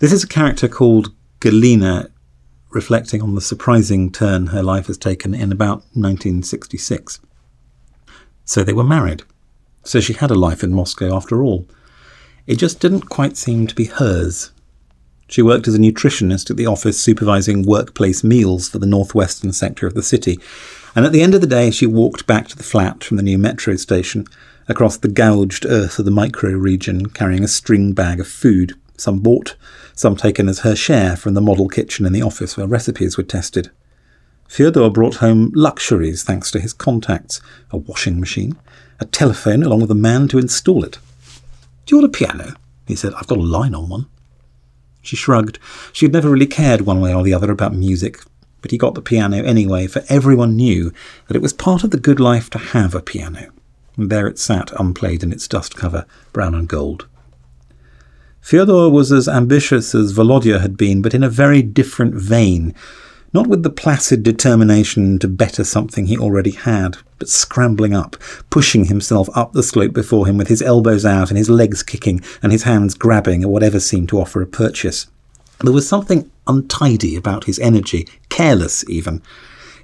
This is a character called Galina, reflecting on the surprising turn her life has taken in about 1966. So they were married. So she had a life in Moscow after all. It just didn't quite seem to be hers. She worked as a nutritionist at the office supervising workplace meals for the northwestern sector of the city, and at the end of the day she walked back to the flat from the new metro station across the gouged earth of the micro region carrying a string bag of food, some bought, some taken as her share from the model kitchen in the office where recipes were tested. Fyodor brought home luxuries thanks to his contacts a washing machine, a telephone, along with a man to install it. Do you want a piano? He said. I've got a line on one. She shrugged. She had never really cared one way or the other about music, but he got the piano anyway, for everyone knew that it was part of the good life to have a piano. And there it sat, unplayed in its dust cover, brown and gold. Fyodor was as ambitious as Volodya had been, but in a very different vein, not with the placid determination to better something he already had, but scrambling up, pushing himself up the slope before him with his elbows out and his legs kicking and his hands grabbing at whatever seemed to offer a purchase. There was something untidy about his energy, careless even.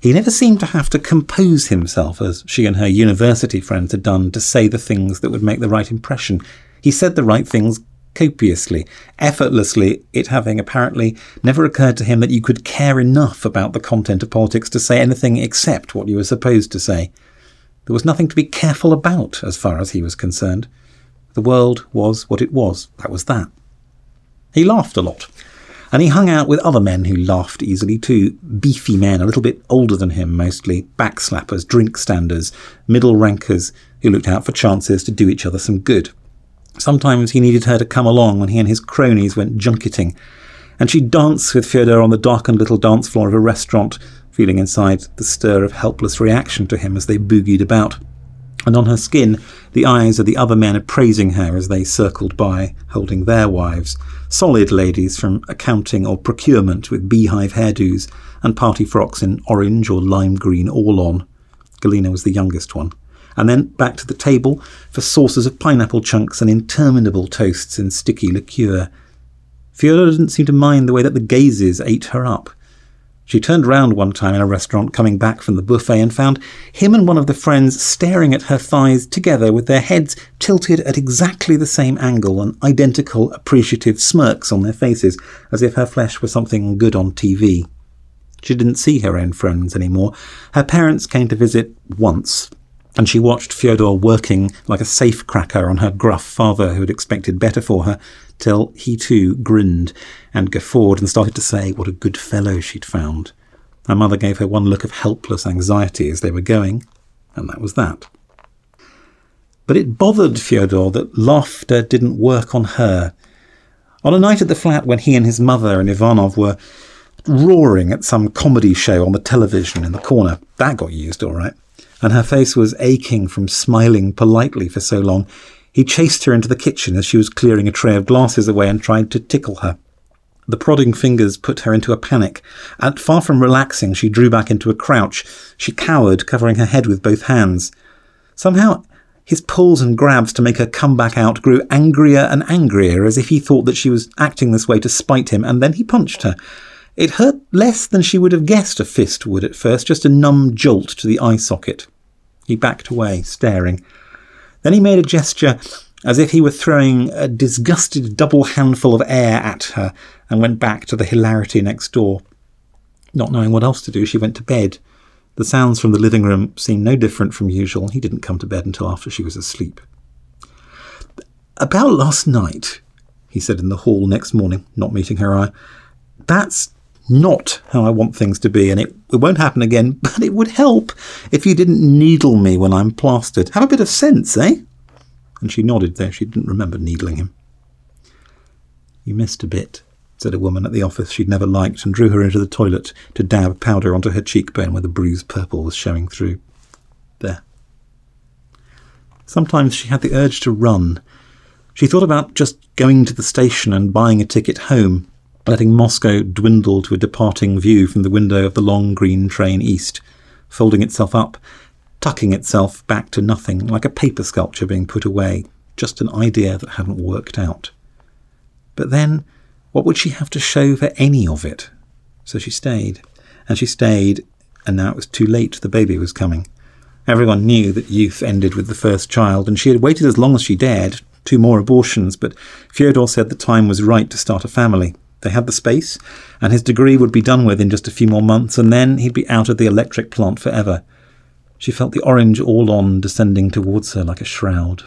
He never seemed to have to compose himself, as she and her university friends had done, to say the things that would make the right impression. He said the right things copiously, effortlessly, it having apparently never occurred to him that you could care enough about the content of politics to say anything except what you were supposed to say. There was nothing to be careful about, as far as he was concerned. The world was what it was. That was that. He laughed a lot. And he hung out with other men who laughed easily too. Beefy men, a little bit older than him mostly, backslappers, drink standers, middle rankers who looked out for chances to do each other some good. Sometimes he needed her to come along when he and his cronies went junketing, and she'd dance with Fyodor on the darkened little dance floor of a restaurant, feeling inside the stir of helpless reaction to him as they boogied about. And on her skin, the eyes of the other men appraising her as they circled by, holding their wives, solid ladies from accounting or procurement with beehive hairdos and party frocks in orange or lime green Orlon. Galina was the youngest one and then back to the table for saucers of pineapple chunks and interminable toasts in sticky liqueur. Fyodor didn't seem to mind the way that the gazes ate her up. She turned round one time in a restaurant coming back from the buffet and found him and one of the friends staring at her thighs together with their heads tilted at exactly the same angle and identical appreciative smirks on their faces, as if her flesh were something good on TV. She didn't see her own friends any more. Her parents came to visit once, and she watched Fyodor working like a safe cracker on her gruff father who had expected better for her, till he too grinned and guffawed and started to say what a good fellow she'd found. Her mother gave her one look of helpless anxiety as they were going, and that was that. But it bothered Fyodor that laughter didn't work on her. On a night at the flat when he and his mother and Ivanov were roaring at some comedy show on the television in the corner, that got used all right and her face was aching from smiling politely for so long, he chased her into the kitchen as she was clearing a tray of glasses away and tried to tickle her. The prodding fingers put her into a panic, and far from relaxing, she drew back into a crouch. She cowered, covering her head with both hands. Somehow, his pulls and grabs to make her come back out grew angrier and angrier, as if he thought that she was acting this way to spite him, and then he punched her. It hurt less than she would have guessed a fist would at first, just a numb jolt to the eye socket. He backed away, staring. Then he made a gesture as if he were throwing a disgusted double handful of air at her and went back to the hilarity next door. Not knowing what else to do, she went to bed. The sounds from the living room seemed no different from usual. He didn't come to bed until after she was asleep. About last night, he said in the hall next morning, not meeting her eye. That's not how I want things to be, and it, it won't happen again, but it would help if you didn't needle me when I'm plastered. Have a bit of sense, eh? And she nodded there. She didn't remember needling him. You missed a bit, said a woman at the office she'd never liked, and drew her into the toilet to dab powder onto her cheekbone where the bruised purple was showing through. There. Sometimes she had the urge to run. She thought about just going to the station and buying a ticket home, letting Moscow dwindle to a departing view from the window of the long green train east, folding itself up, tucking itself back to nothing, like a paper sculpture being put away, just an idea that hadn't worked out. But then, What would she have to show for any of it? So she stayed, and she stayed, and now it was too late, the baby was coming. Everyone knew that youth ended with the first child, and she had waited as long as she dared, two more abortions, but Fyodor said the time was right to start a family. They had the space, and his degree would be done with in just a few more months, and then he'd be out of the electric plant forever. She felt the orange Orlon descending towards her like a shroud.